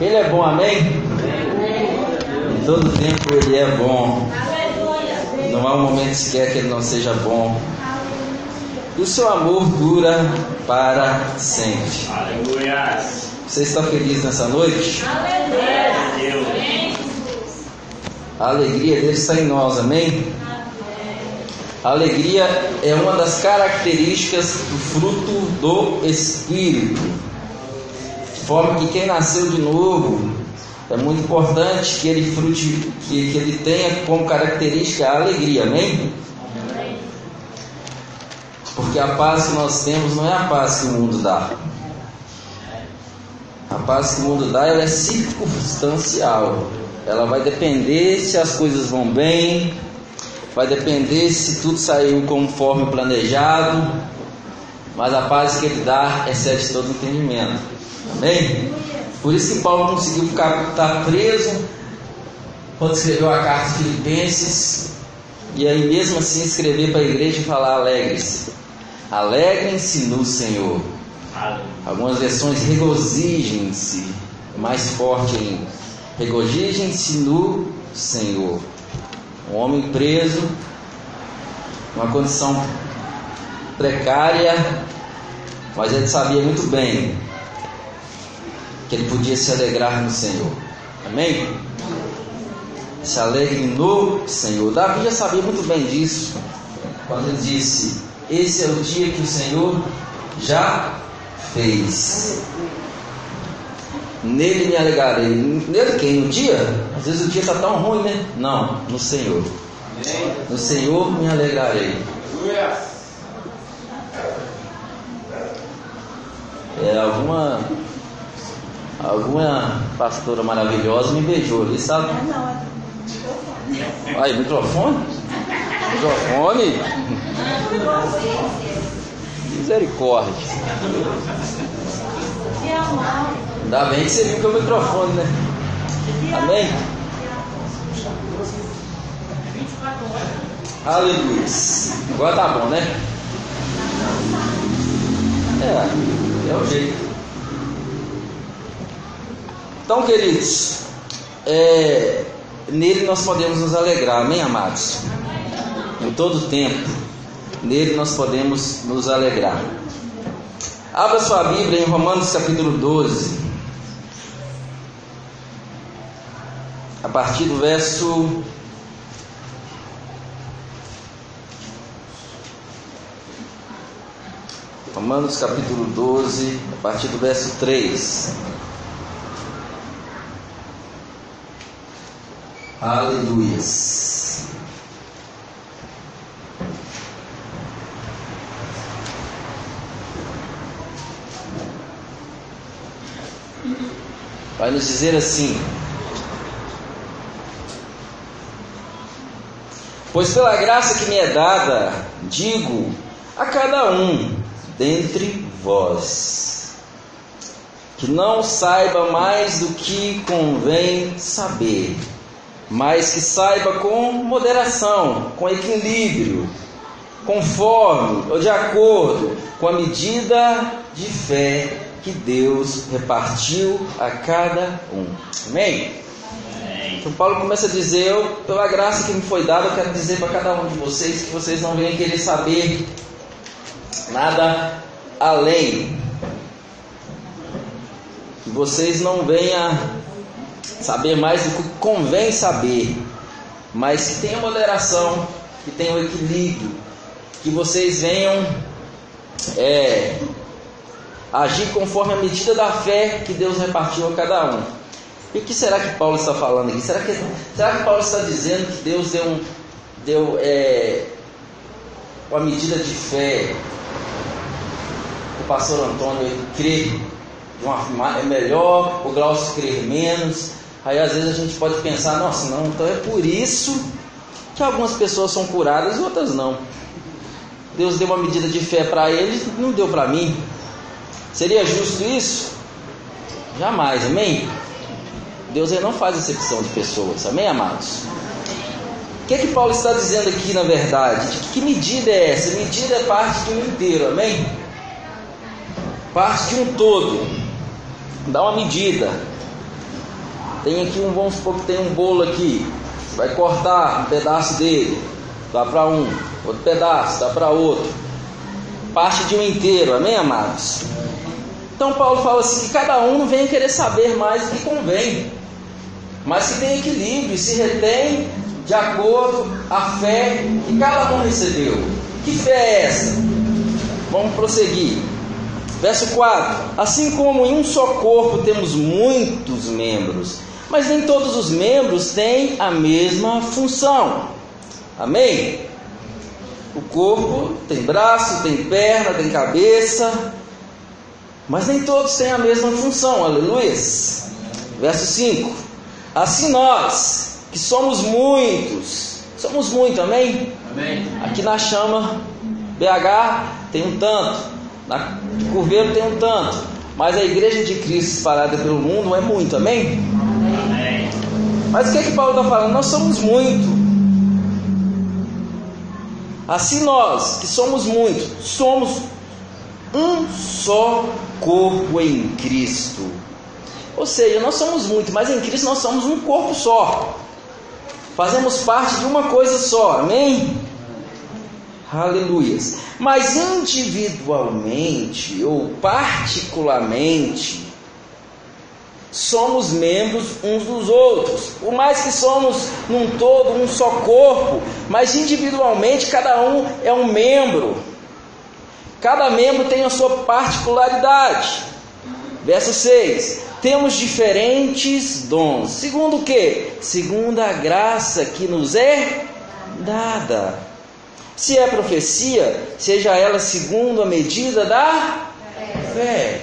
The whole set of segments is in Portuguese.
Ele é bom, amém? Em todo tempo ele é bom. Não há um momento sequer que ele não seja bom. E o seu amor dura para sempre. Aleluia. Você está feliz nessa noite? A alegria dele está em nós, amém? A alegria é uma das características do fruto do Espírito. Forma que quem nasceu de novo é muito importante que ele frute, que, que ele tenha como característica a alegria, amém? Porque a paz que nós temos não é a paz que o mundo dá. A paz que o mundo dá ela é circunstancial. Ela vai depender se as coisas vão bem, vai depender se tudo saiu conforme planejado, mas a paz que ele dá excede todo entendimento. Amém? Por isso que Paulo conseguiu ficar tá preso quando escreveu a carta aos Filipenses, e aí mesmo assim escrever para a igreja e falar alegre-se. Alegrem-se no Senhor. Algumas versões regozijem-se, mais forte ainda. Regozijem-se no Senhor. Um homem preso, uma condição precária, mas ele sabia muito bem que ele podia se alegrar no Senhor. Amém? Se alegre no Senhor. Davi já sabia muito bem disso, quando ele disse: Esse é o dia que o Senhor já fez. Nele me alegarei. Nele quem? No dia? Às vezes o dia está tão ruim, né? Não, no Senhor. No Senhor me alegarei. É, alguma alguma pastora maravilhosa me beijou ali, sabe? Não, é microfone. Aí, microfone? Microfone? Misericórdia. Ainda bem que você viu que é o microfone, né? Amém? Aleluia. Agora tá bom, né? É, é o jeito. Então, queridos, é, nele nós podemos nos alegrar, amém, amados? Em todo tempo, nele nós podemos nos alegrar. Abra sua Bíblia em Romanos capítulo 12. A partir do verso Romanos capítulo 12, a partir do verso 3. Aleluias. Vai nos dizer assim: Pois pela graça que me é dada, digo a cada um dentre vós, que não saiba mais do que convém saber, mas que saiba com moderação, com equilíbrio, conforme ou de acordo com a medida de fé que Deus repartiu a cada um. Amém? Então Paulo começa a dizer, eu, pela graça que me foi dada, eu quero dizer para cada um de vocês que vocês não venham querer saber nada além. Que vocês não venham saber mais do que convém saber, mas que tenha moderação, que tenha um equilíbrio, que vocês venham é, agir conforme a medida da fé que Deus repartiu a cada um. E o que será que Paulo está falando aqui? Será que, será que Paulo está dizendo que Deus deu, um, deu é, uma medida de fé? Pastor Antônio ele crê de uma, é melhor, o Glaucio crer menos. Aí às vezes a gente pode pensar, nossa, não, então é por isso que algumas pessoas são curadas e outras não. Deus deu uma medida de fé para eles, não deu para mim. Seria justo isso? Jamais, amém? Deus não faz exceção de pessoas, amém, amados? O que é que Paulo está dizendo aqui na verdade? De que medida é essa? Medida é parte de um inteiro, amém? Parte de um todo. Dá uma medida. tem aqui um, vamos supor que tem um bolo aqui, vai cortar um pedaço dele, dá para um, outro pedaço, dá para outro, parte de um inteiro, amém, amados? Então Paulo fala assim que cada um venha querer saber mais do que convém, mas que tem equilíbrio e se retém de acordo a fé que cada um recebeu. Que fé é essa? Vamos prosseguir. Verso 4: Assim como em um só corpo temos muitos membros, mas nem todos os membros têm a mesma função. Amém? O corpo tem braço, tem perna, tem cabeça, mas nem todos têm a mesma função. Aleluia. Verso 5: Assim nós, que somos muitos, somos muitos, amém? Amém. Aqui na chama BH tem um tanto, na Curveiro tem um tanto, mas a igreja de Cristo espalhada pelo mundo é muito, amém? Amém. Mas o que, é que Paulo está falando? Nós somos muito. Assim nós, que somos muitos, somos um só corpo em Cristo. Ou seja, nós somos muito, mas em Cristo nós somos um corpo só. Fazemos parte de uma coisa só, amém? Aleluias. Mas individualmente ou particularmente, somos membros uns dos outros. Por mais que somos num todo um só corpo, mas individualmente cada um é um membro. Cada membro tem a sua particularidade. Verso 6: Temos diferentes dons. Segundo o que? Segundo a graça que nos é dada. Se é profecia, seja ela segundo a medida da fé.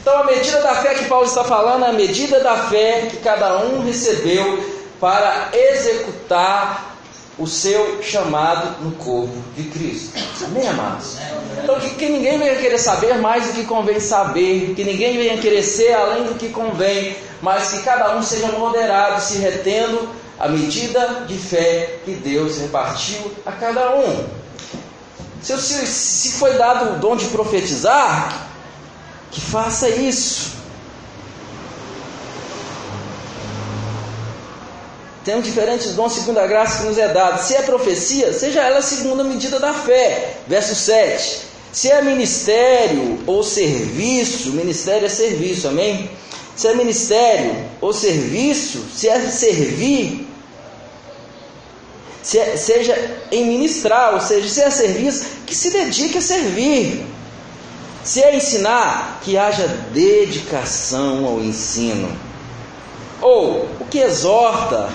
Então, a medida da fé que Paulo está falando é a medida da fé que cada um recebeu para executar o seu chamado no corpo de Cristo. Amém, amados? Então, que, que ninguém venha querer saber mais do que convém saber, que ninguém venha querer ser além do que convém, mas que cada um seja moderado, se retendo a medida de fé que Deus repartiu a cada um. Se, se, se foi dado o dom de profetizar, que faça isso. Temos diferentes dons segundo a graça que nos é dada. Se é profecia, seja ela segundo a medida da fé. Verso 7. Se é ministério ou serviço, ministério é serviço, amém? Se é ministério ou serviço, se é servir, se é, seja em ministrar, ou seja, se é serviço, que se dedique a servir. Se é ensinar, que haja dedicação ao ensino. Ou o que exorta,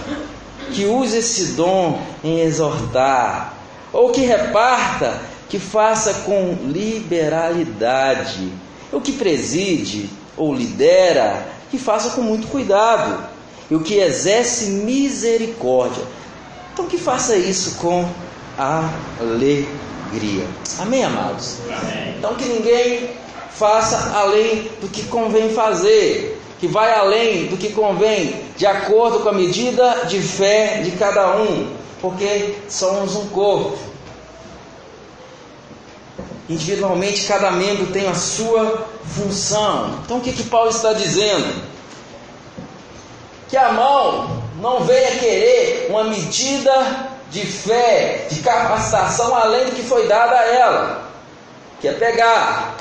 que use esse dom em exortar. Ou que reparta, que faça com liberalidade. O que preside ou lidera, que faça com muito cuidado. E o que exerce misericórdia, então que faça isso com alegria. Amém, amados? Amém. Então que ninguém faça além do que convém fazer, que vai além do que convém, de acordo com a medida de fé de cada um, porque somos um corpo. Individualmente, cada membro tem a sua função. Então, o que, que Paulo está dizendo? Que a mão não venha querer uma medida de fé, de capacitação além do que foi dada a ela, que é pegar.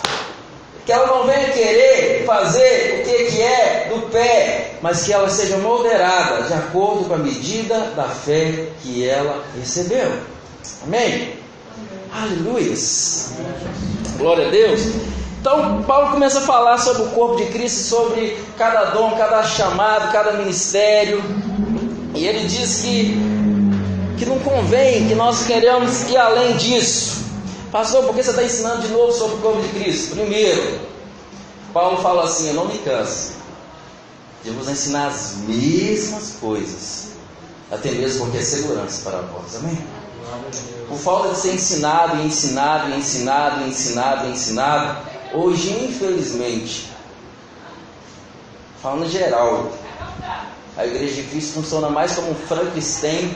Que ela não venha querer fazer o que, que é do pé, mas que ela seja moderada, de acordo com a medida da fé que ela recebeu. Amém? Aleluia! Glória a Deus. Então, Paulo começa a falar sobre o corpo de Cristo, sobre cada dom, cada chamado, cada ministério. E ele diz que, que não convém, que nós queremos ir além disso. Pastor, por que você está ensinando de novo sobre o corpo de Cristo? Primeiro, Paulo fala assim: Eu não me canso de vos ensinar as mesmas coisas, até mesmo porque é segurança para vós. Amém? Por falta de ser ensinado, ensinado, ensinado, ensinado, ensinado, hoje, infelizmente, falando geral, a igreja de Cristo funciona mais como um Frankenstein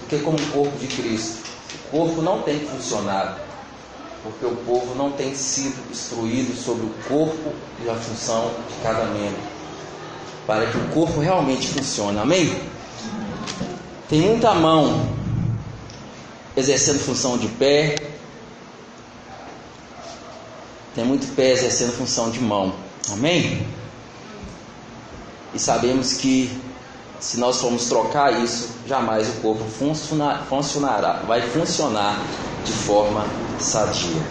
do que como um corpo de Cristo. O corpo não tem funcionado, porque o povo não tem sido instruído sobre o corpo e a função de cada membro. para que o corpo realmente funcione. Amém? Tem muita mão exercendo função de pé, tem muito pé exercendo função de mão. Amém? E sabemos que se nós formos trocar isso, jamais o corpo funcionará, vai funcionar de forma sadia.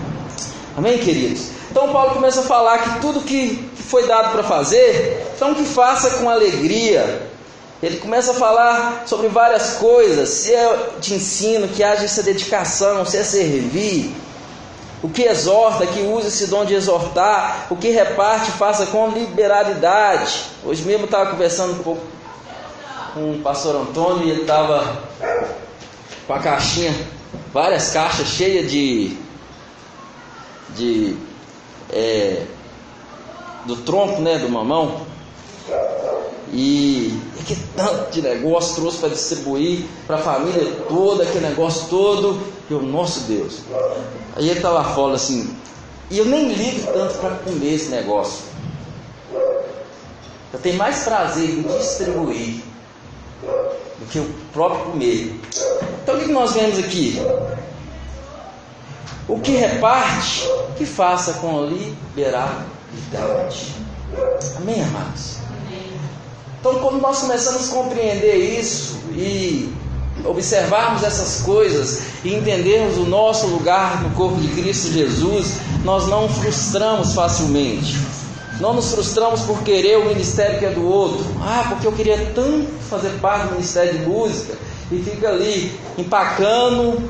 Amém, queridos? Então Paulo começa a falar que tudo que foi dado para fazer, então que faça com alegria. Ele começa a falar sobre várias coisas, se é de ensino, que haja essa dedicação, se é servir, o que exorta, que use esse dom de exortar, o que reparte, faça com liberalidade. Hoje mesmo estava conversando com, com o pastor Antônio e ele estava com a caixinha, várias caixas cheias de, de é, do tronco, né, do mamão. E que tanto de negócio trouxe para distribuir para a família toda, aquele negócio todo. E o nosso Deus. Aí ele estava fora assim, e eu nem ligo tanto para comer esse negócio. Eu tenho mais prazer em distribuir do que o próprio comer. Então o que nós vemos aqui? O que reparte, que faça com liberalidade. Amém, amados? Então, quando nós começamos a compreender isso e observarmos essas coisas e entendermos o nosso lugar no corpo de Cristo Jesus, nós não frustramos facilmente. Não nos frustramos por querer o ministério que é do outro. Ah, porque eu queria tanto fazer parte do ministério de música e fica ali empacando,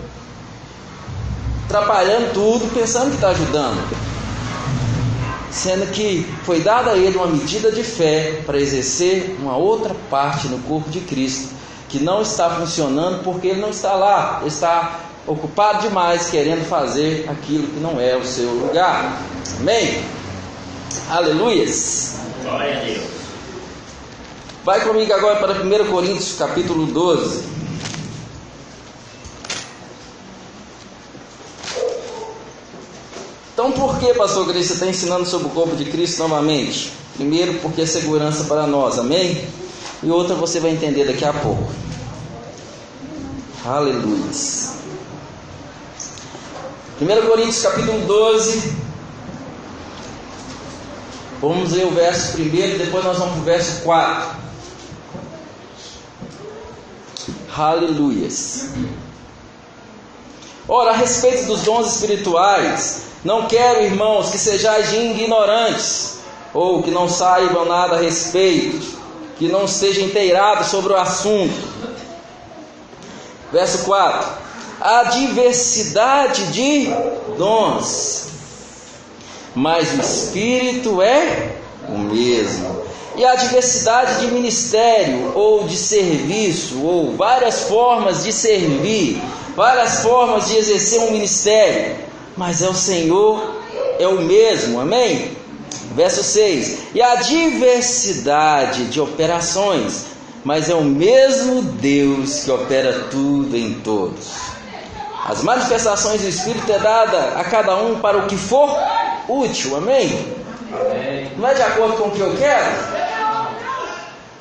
atrapalhando tudo, pensando que está ajudando. Sendo que foi dada a ele uma medida de fé para exercer uma outra parte no corpo de Cristo que não está funcionando porque ele não está lá, está ocupado demais querendo fazer aquilo que não é o seu lugar. Amém? Aleluias. Glória a Deus. Vai comigo agora para 1 Coríntios capítulo 12. Então por que, pastor Cristo, você está ensinando sobre o corpo de Cristo novamente? Primeiro, porque é segurança para nós, amém? E outra você vai entender daqui a pouco. Aleluia. 1 Coríntios capítulo 12. Vamos ler o verso primeiro, depois nós vamos para o verso 4. Aleluias. Ora, a respeito dos dons espirituais, não quero, irmãos, que sejais ignorantes, ou que não saibam nada a respeito que não esteja inteirado sobre o assunto. Verso 4: A diversidade de dons, mas o Espírito é o mesmo. E a diversidade de ministério ou de serviço, ou várias formas de servir, várias formas de exercer um ministério, mas é o Senhor, é o mesmo, amém? Verso 6: E a diversidade de operações, mas é o mesmo Deus que opera tudo em todos. As manifestações do Espírito é dada a cada um para o que for útil, amém? amém. Não é de acordo com o que eu quero?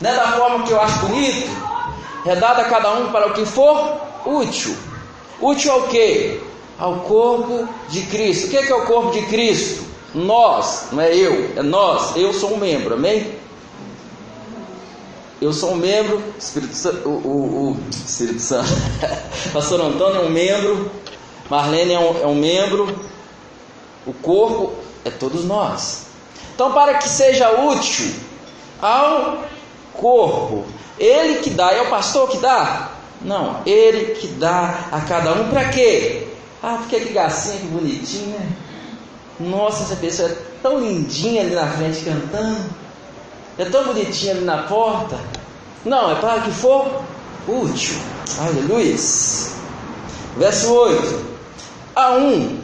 Não é da forma que eu acho bonito? É dada a cada um para o que for útil. Útil ao que? Ao corpo de Cristo. O que é, que é o corpo de Cristo? Nós, não é eu, é nós. Eu sou um membro, amém? Eu sou um membro, Espírito Santo, o, o, o Espírito Santo. Pastor Antônio é um membro, Marlene é um, é um membro, o corpo é todos nós. Então, para que seja útil ao corpo, ele que dá, é o pastor que dá? Não, ele que dá a cada um para quê? Ah, porque que gracinha, que bonitinho, né? Nossa, essa pessoa é tão lindinha ali na frente cantando, é tão bonitinha ali na porta. Não, é para que for útil. Aleluia. Verso 8: A um,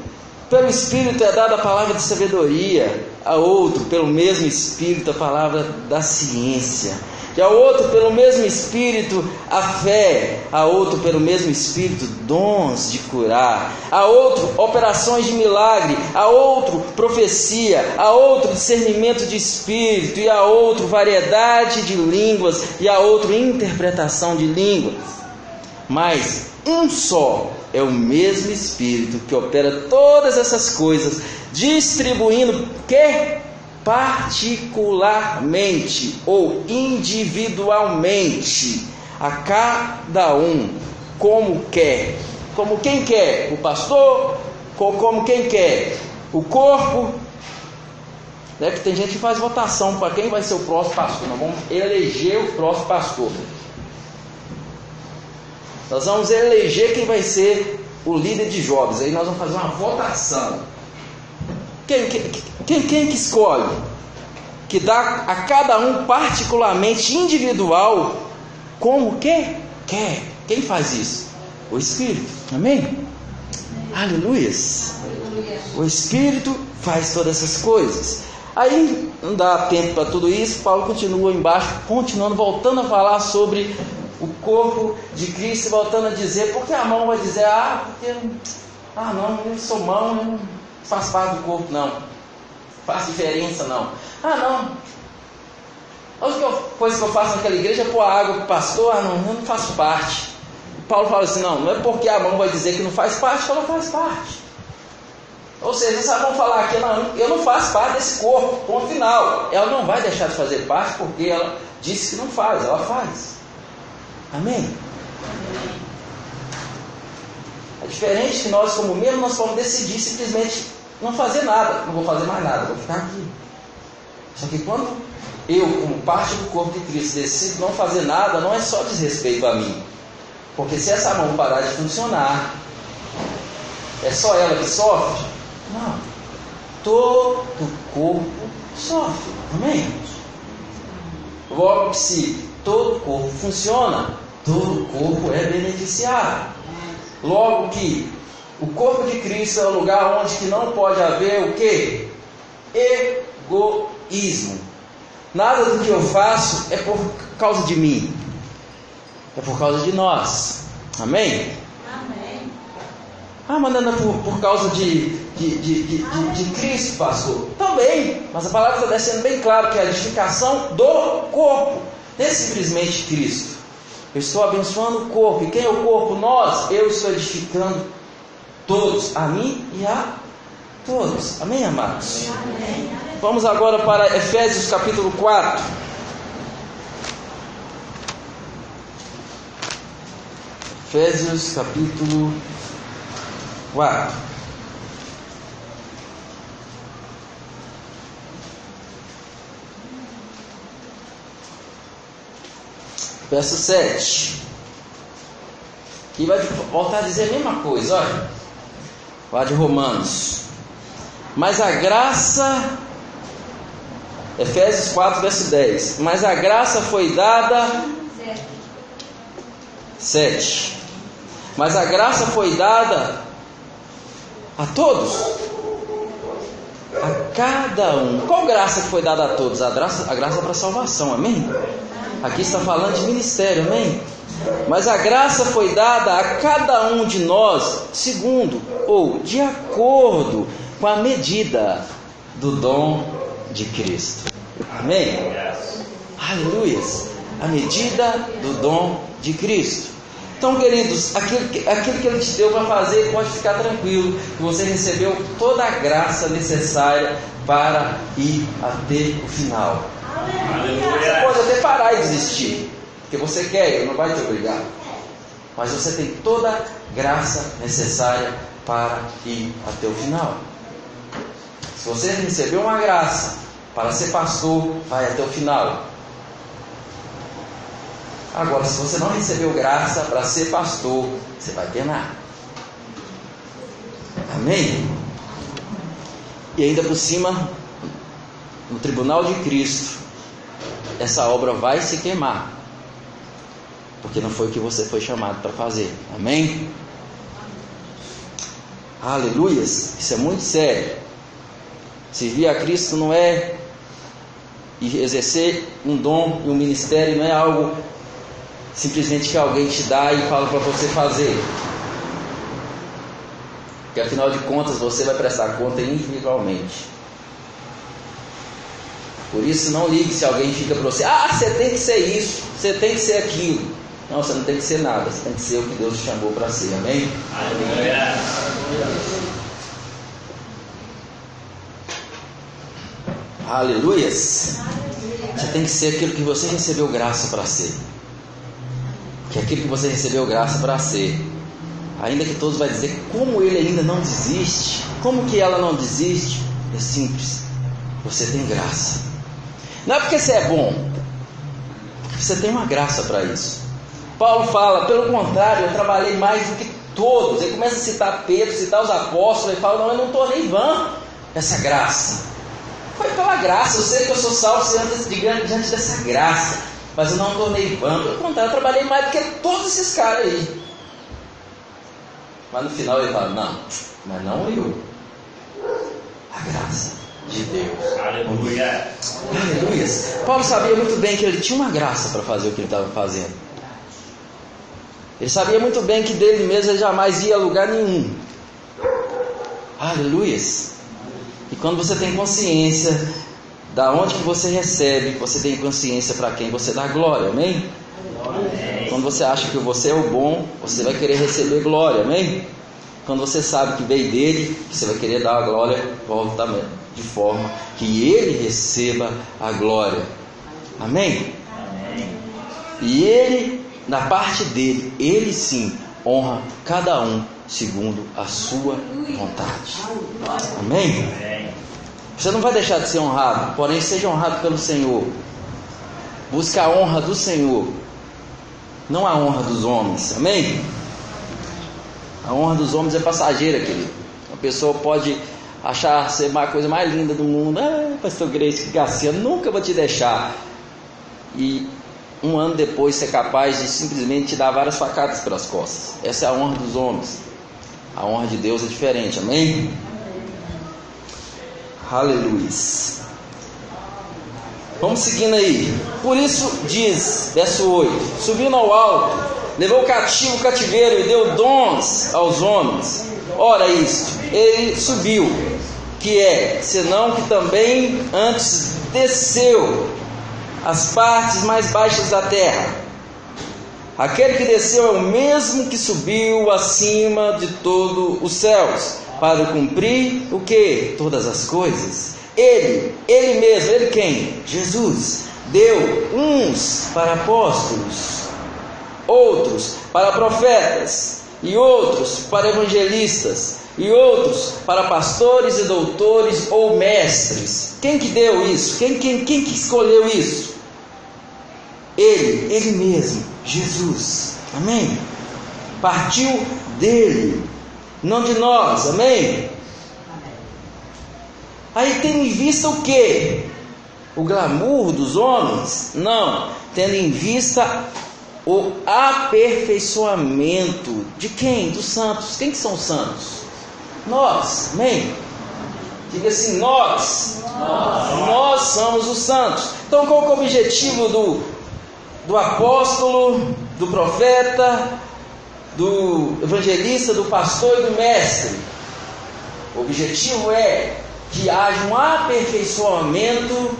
pelo Espírito é dada a palavra de sabedoria, a outro, pelo mesmo Espírito, a palavra da ciência, e a outro pelo mesmo Espírito a fé, a outro pelo mesmo Espírito dons de curar, a outro operações de milagre, a outro profecia, a outro discernimento de espírito, e a outro variedade de línguas, e a outro interpretação de línguas. Mas um só é o mesmo Espírito que opera todas essas coisas, distribuindo que particularmente ou individualmente a cada um como quer. Como quem quer? O pastor? Como quem quer? O corpo? Né? Que tem gente que faz votação para quem vai ser o próximo pastor. Nós vamos eleger o próximo pastor. Nós vamos eleger quem vai ser o líder de jovens. Aí nós vamos fazer uma votação. Quem, quem, quem, que escolhe? Que dá a cada um particularmente individual como que quer. Quem faz isso? O Espírito. Amém? Aleluias. O Espírito faz todas essas coisas. Aí não dá tempo para tudo isso. Paulo continua embaixo, continuando, voltando a falar sobre o corpo de Cristo, voltando a dizer, porque a mão vai dizer, ah, porque, ah não, eu sou mão, eu não faço parte do corpo, não. Faz diferença, não. Ah, não. A única coisa que eu faço naquela igreja é pôr água para o pastor, ah, não, eu não faço parte. Paulo fala assim, não, não é porque a mão vai dizer que não faz parte, que ela faz parte. Ou seja, se ela não falar não, eu não faço parte desse corpo, ponto final. Ela não vai deixar de fazer parte porque ela disse que não faz, ela faz. Amém? É diferente que nós, como membros, nós vamos decidir simplesmente não fazer nada. Não vou fazer mais nada, vou ficar aqui. Só que quando eu, como parte do corpo de Cristo, decido não fazer nada, não é só desrespeito a mim. Porque se essa mão parar de funcionar, é só ela que sofre? Não. Todo o corpo sofre. Amém? Logo, se todo o corpo funciona, todo o corpo é beneficiado. Logo que o corpo de Cristo é o lugar onde que não pode haver o que? Egoísmo. Nada do que eu faço é por causa de mim. É por causa de nós. Amém? Amém. Ah, mas não é por, por causa de, de, de, de, de, de Cristo, pastor. Também. Mas a palavra está descendo bem claro que é a edificação do corpo. Não é simplesmente Cristo. Eu estou abençoando o corpo. E quem é o corpo? Nós. Eu estou edificando todos. A mim e a todos. Amém, amados? Amém. Vamos agora para Efésios capítulo 4. Efésios capítulo 4. Verso 7. E vai voltar a dizer a mesma coisa, olha. Lá de Romanos. Mas a graça, Efésios 4, verso 10. Mas a graça foi dada. 7. Mas a graça foi dada a todos. A cada um. Qual graça que foi dada a todos? A graça, a graça para salvação, amém? Aqui está falando de ministério, amém? Mas a graça foi dada a cada um de nós, segundo ou de acordo com a medida do dom de Cristo. Amém? Aleluia! A medida do dom de Cristo. Então, queridos, aquilo que, aquilo que Ele te deu para fazer, pode ficar tranquilo, que você recebeu toda a graça necessária para ir até o final. Você pode até parar e desistir, porque você quer, ele não vai te obrigar. Mas você tem toda a graça necessária para ir até o final. Se você recebeu uma graça para ser pastor, vai até o final. Agora, se você não recebeu graça para ser pastor, você vai penar. Amém? E ainda por cima, no tribunal de Cristo, essa obra vai se queimar. Porque não foi o que você foi chamado para fazer. Amém? Aleluias. Isso é muito sério. Servir a Cristo não é exercer um dom e um ministério não é algo simplesmente que alguém te dá e fala para você fazer. Porque afinal de contas você vai prestar conta individualmente. Por isso não ligue se alguém fica para você, ah, você tem que ser isso, você tem que ser aquilo. Não, você não tem que ser nada, você tem que ser o que Deus te chamou para ser, amém? Aleluia. Aleluias. Você tem que ser aquilo que você recebeu graça para ser. Que é aquilo que você recebeu graça para ser. Ainda que todos vão dizer como ele ainda não desiste. Como que ela não desiste? É simples. Você tem graça. Não é porque você é bom. Você tem uma graça para isso. Paulo fala, pelo contrário, eu trabalhei mais do que todos. Ele começa a citar Pedro, citar os apóstolos, e fala, não, eu não tornei vã essa graça. Foi pela graça, eu sei que eu sou salvo diante dessa graça, mas eu não tornei vã. Pelo contrário, eu trabalhei mais do que todos esses caras aí. Mas no final ele fala, não, mas não eu. A graça de Deus. Aleluia. Aleluia. Paulo sabia muito bem que ele tinha uma graça para fazer o que ele estava fazendo. Ele sabia muito bem que dele mesmo ele jamais ia a lugar nenhum. Aleluia. E quando você tem consciência da onde que você recebe, você tem consciência para quem você dá glória, amém? amém? Quando você acha que você é o bom, você vai querer receber glória, amém? Quando você sabe que veio dele, você vai querer dar a glória volta de forma que ele receba a glória. Amém? E ele, na parte dele, ele sim honra cada um segundo a sua vontade. Amém? Você não vai deixar de ser honrado, porém seja honrado pelo Senhor. Busque a honra do Senhor, não a honra dos homens. Amém? A honra dos homens é passageira, querido. A pessoa pode achar ser a coisa mais linda do mundo. Ah, pastor Grace Garcia, nunca vou te deixar. E um ano depois ser capaz de simplesmente te dar várias facadas pelas costas. Essa é a honra dos homens. A honra de Deus é diferente, amém? Aleluia. Vamos seguindo aí. Por isso diz, verso 8: Subindo ao alto, levou cativo o cativeiro e deu dons aos homens. Ora, isto, ele subiu, que é, senão que também antes desceu as partes mais baixas da terra. Aquele que desceu é o mesmo que subiu acima de todos os céus, para cumprir o que? Todas as coisas. Ele, ele mesmo, ele quem? Jesus, deu uns para apóstolos, outros para profetas, e outros para evangelistas, e outros para pastores e doutores ou mestres. Quem que deu isso? Quem, quem, quem que escolheu isso? Ele, ele mesmo, Jesus. Amém? Partiu dele, não de nós. Amém? Aí tem em vista o que? O glamour dos homens? Não, tendo em vista o aperfeiçoamento de quem? Dos santos. Quem que são os santos? Nós, amém? Diga assim, nós, nós, nós somos os santos. Então qual é o objetivo do, do apóstolo, do profeta, do evangelista, do pastor e do mestre. O objetivo é que haja um aperfeiçoamento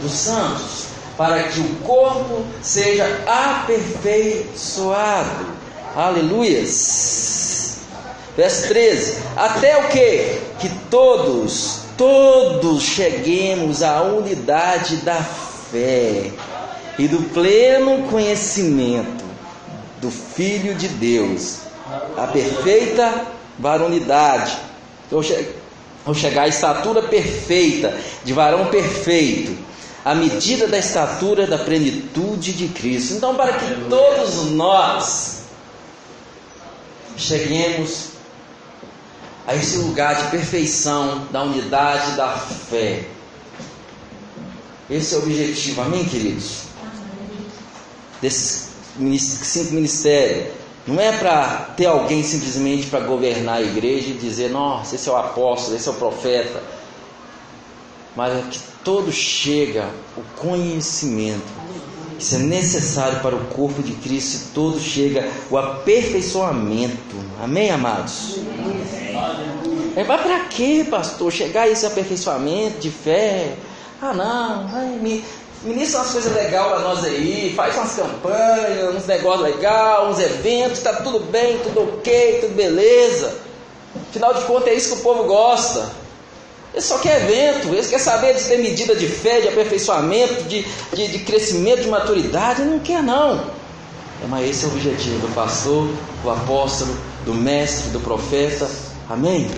dos santos, para que o corpo seja aperfeiçoado. Aleluias. Verso 13: Até o que? Que todos, todos cheguemos à unidade da fé e do pleno conhecimento do Filho de Deus, a perfeita varonidade, ao chegar à estatura perfeita, de varão perfeito, à medida da estatura da plenitude de Cristo. Então, para que todos nós cheguemos a esse lugar de perfeição, da unidade da fé. Esse é o objetivo, amém, queridos? desses cinco ministérios. Não é para ter alguém simplesmente para governar a igreja e dizer, nossa, esse é o apóstolo, esse é o profeta. Mas é que todos chega o conhecimento. Isso é necessário para o corpo de Cristo e todo chega o aperfeiçoamento. Amém, amados? É, mas para que, pastor, chegar a esse aperfeiçoamento de fé? Ah, não, vai me, ministra umas coisas legais para nós aí, faz umas campanhas, uns negócios legais, uns eventos, está tudo bem, tudo ok, tudo beleza. Afinal de contas, é isso que o povo gosta. Ele só quer evento, ele quer saber de ter medida de fé, de aperfeiçoamento, de, de, de crescimento, de maturidade. Ele não quer, não. É, mas esse é o objetivo do pastor, do apóstolo, do mestre, do profeta. Amém?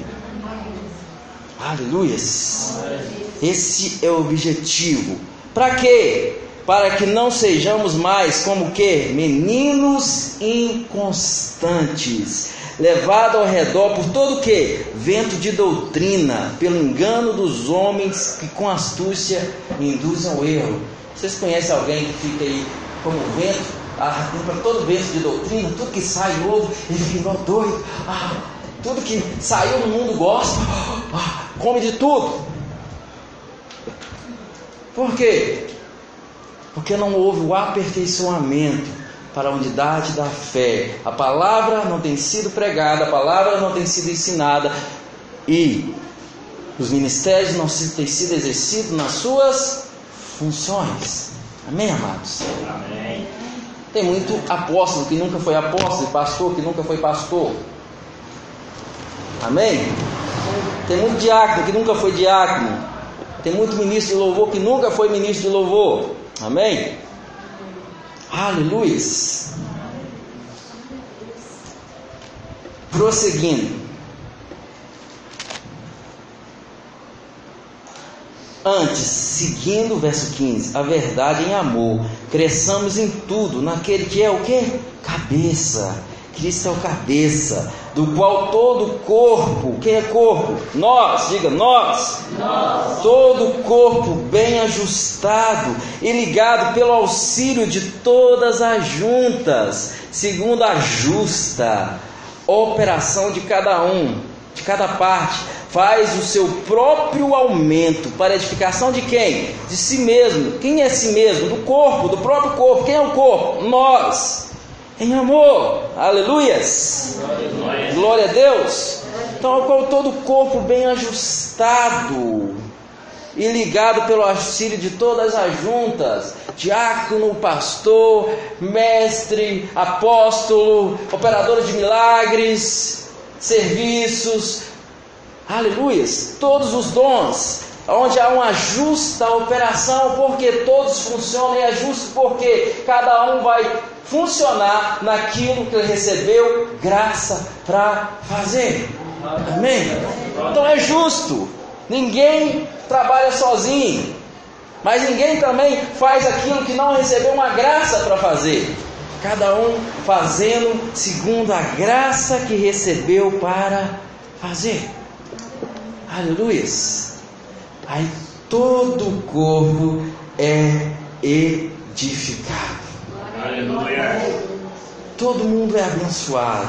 Aleluias. Esse é o objetivo. Para quê? Para que não sejamos mais como que meninos inconstantes, levado ao redor por todo o que? Vento de doutrina, pelo engano dos homens que com astúcia induzem ao erro. Vocês conhecem alguém que fica aí como vento, ah, para todo vento de doutrina, tudo que sai novo, ele fica doido. Ah, tudo que saiu no mundo gosta, come de tudo. Por quê? Porque não houve o aperfeiçoamento para a unidade da fé. A palavra não tem sido pregada, a palavra não tem sido ensinada e os ministérios não têm sido exercidos nas suas funções. Amém, amados? Amém. Tem muito apóstolo que nunca foi apóstolo, pastor que nunca foi pastor. Amém? Tem muito diácono que nunca foi diácono. Tem muito ministro de louvor que nunca foi ministro de louvor. Amém? Aleluia. Prosseguindo. Antes, seguindo o verso 15, a verdade em amor, cresçamos em tudo, naquele que é o que? Cabeça Cristo é o cabeça, do qual todo o corpo, quem é corpo? Nós, diga nós. nós. Todo o corpo bem ajustado e ligado pelo auxílio de todas as juntas, segundo a justa operação de cada um, de cada parte, faz o seu próprio aumento para edificação de quem? De si mesmo. Quem é si mesmo? Do corpo, do próprio corpo. Quem é o corpo? Nós em amor. Aleluias. Glória a Deus. Então, ao qual todo o corpo bem ajustado e ligado pelo auxílio de todas as juntas, diácono, pastor, mestre, apóstolo, operador de milagres, serviços, aleluias, todos os dons, onde há uma justa operação, porque todos funcionam e é justo porque cada um vai funcionar naquilo que recebeu graça para fazer. Amém? Então é justo. Ninguém trabalha sozinho, mas ninguém também faz aquilo que não recebeu uma graça para fazer. Cada um fazendo segundo a graça que recebeu para fazer. Aleluia. Aí todo o corpo é edificado. Aleluia. Todo mundo é abençoado.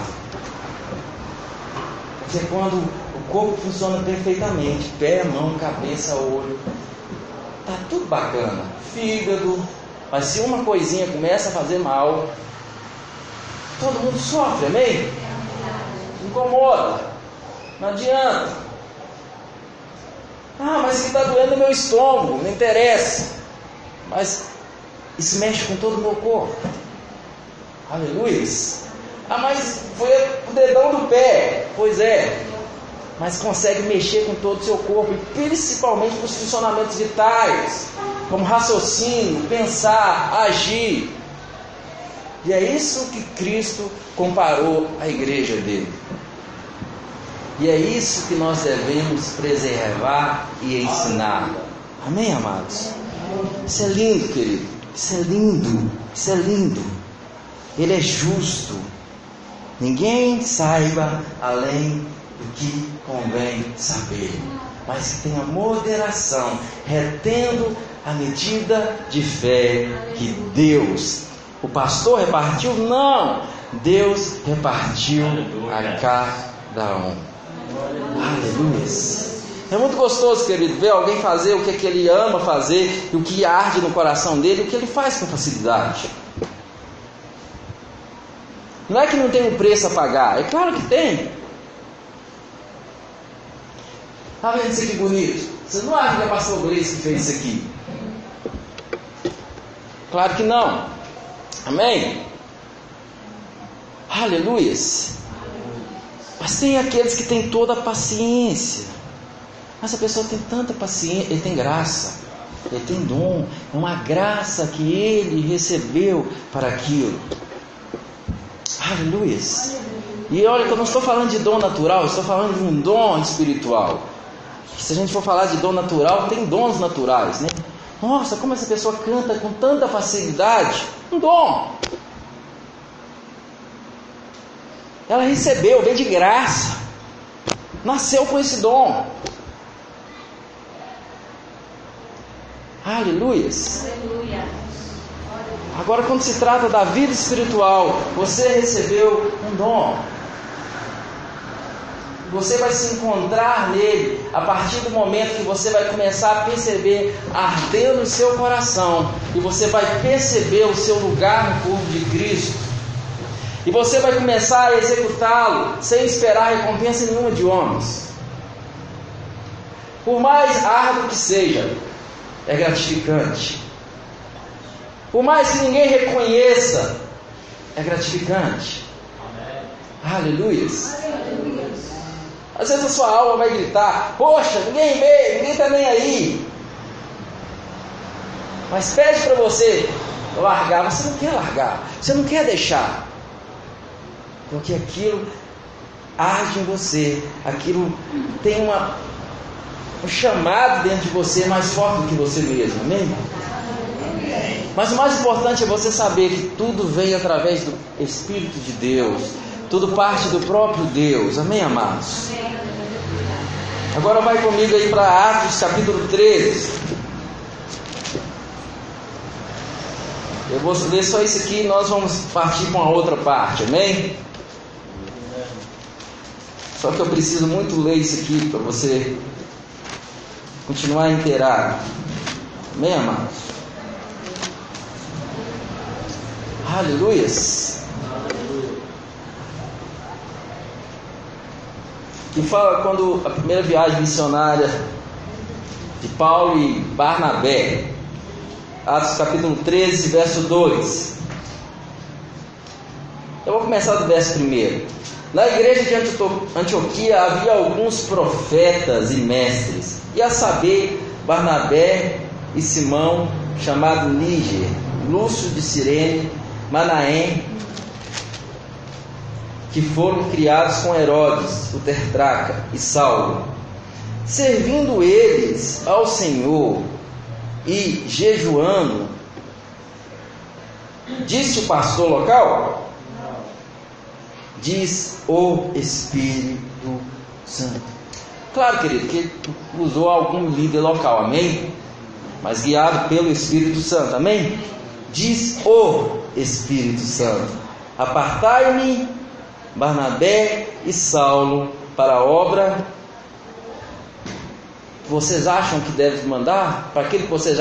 Porque quando o corpo funciona perfeitamente, pé, mão, cabeça, olho, tá tudo bacana. Fígado, mas se uma coisinha começa a fazer mal, todo mundo sofre, amém? Incomoda. Não adianta. Ah, mas está doendo meu estômago, não interessa. Mas isso mexe com todo o meu corpo. Aleluia. Ah, mas foi o dedão do pé. Pois é. Mas consegue mexer com todo o seu corpo, e principalmente com os funcionamentos vitais, como raciocínio, pensar, agir. E é isso que Cristo comparou à igreja dele. E é isso que nós devemos preservar e ensinar. Amém, amados? Isso é lindo, querido. Isso é lindo, isso é lindo. Ele é justo. Ninguém saiba além do que convém saber, mas que tenha moderação, retendo a medida de fé que Deus, o pastor repartiu? Não, Deus repartiu a cada um. Aleluia. É muito gostoso, querido, ver alguém fazer o que, é que ele ama fazer, e o que arde no coração dele, o que ele faz com facilidade. Não é que não tem um preço a pagar, é claro que tem. Está vendo isso aqui bonito? Você não acha que é pastor Gleice que fez isso aqui? Claro que não. Amém? Aleluias. Mas tem aqueles que têm toda a paciência. Mas a pessoa tem tanta paciência, ele tem graça, ele tem dom, é uma graça que ele recebeu para aquilo. Aleluia. E olha que eu não estou falando de dom natural, estou falando de um dom espiritual. Se a gente for falar de dom natural, tem dons naturais, né? Nossa, como essa pessoa canta com tanta facilidade. Um dom. Ela recebeu, veio de graça. Nasceu com esse dom. Aleluias. Aleluia. Agora, quando se trata da vida espiritual, você recebeu um dom. Você vai se encontrar nele a partir do momento que você vai começar a perceber arder no seu coração e você vai perceber o seu lugar no corpo de Cristo. E você vai começar a executá-lo sem esperar recompensa nenhuma de homens. Por mais árduo que seja, é gratificante. Por mais que ninguém reconheça, é gratificante. Aleluia. Às vezes a sua alma vai gritar: Poxa, ninguém vê, ninguém está nem aí. Mas pede para você largar, você não quer largar, você não quer deixar, porque aquilo age em você, aquilo tem uma, um chamado dentro de você mais forte do que você mesmo, amém? Mas o mais importante é você saber que tudo vem através do Espírito de Deus, tudo parte do próprio Deus, amém, amados? Agora vai comigo aí para Atos capítulo 13. Eu vou ler só isso aqui e nós vamos partir com a outra parte, amém? Só que eu preciso muito ler isso aqui para você continuar inteirado. Amém, amados? Aleluias. Que fala quando a primeira viagem missionária de Paulo e Barnabé. Atos capítulo 13, verso 2. Eu vou começar do verso 1. Na igreja de Antioquia havia alguns profetas e mestres, e a saber, Barnabé e Simão, chamado Níger, Lúcio de Cirene, Manaém, que foram criados com Herodes, o Tertraca e Saulo, servindo eles ao Senhor e jejuando, disse o pastor local, diz o Espírito Santo. Claro, querido, que usou algum líder local, amém? Mas guiado pelo Espírito Santo, amém? Diz o Espírito Santo: Apartai-me, Barnabé e Saulo, para a obra vocês acham que deve mandar, para aquilo que vocês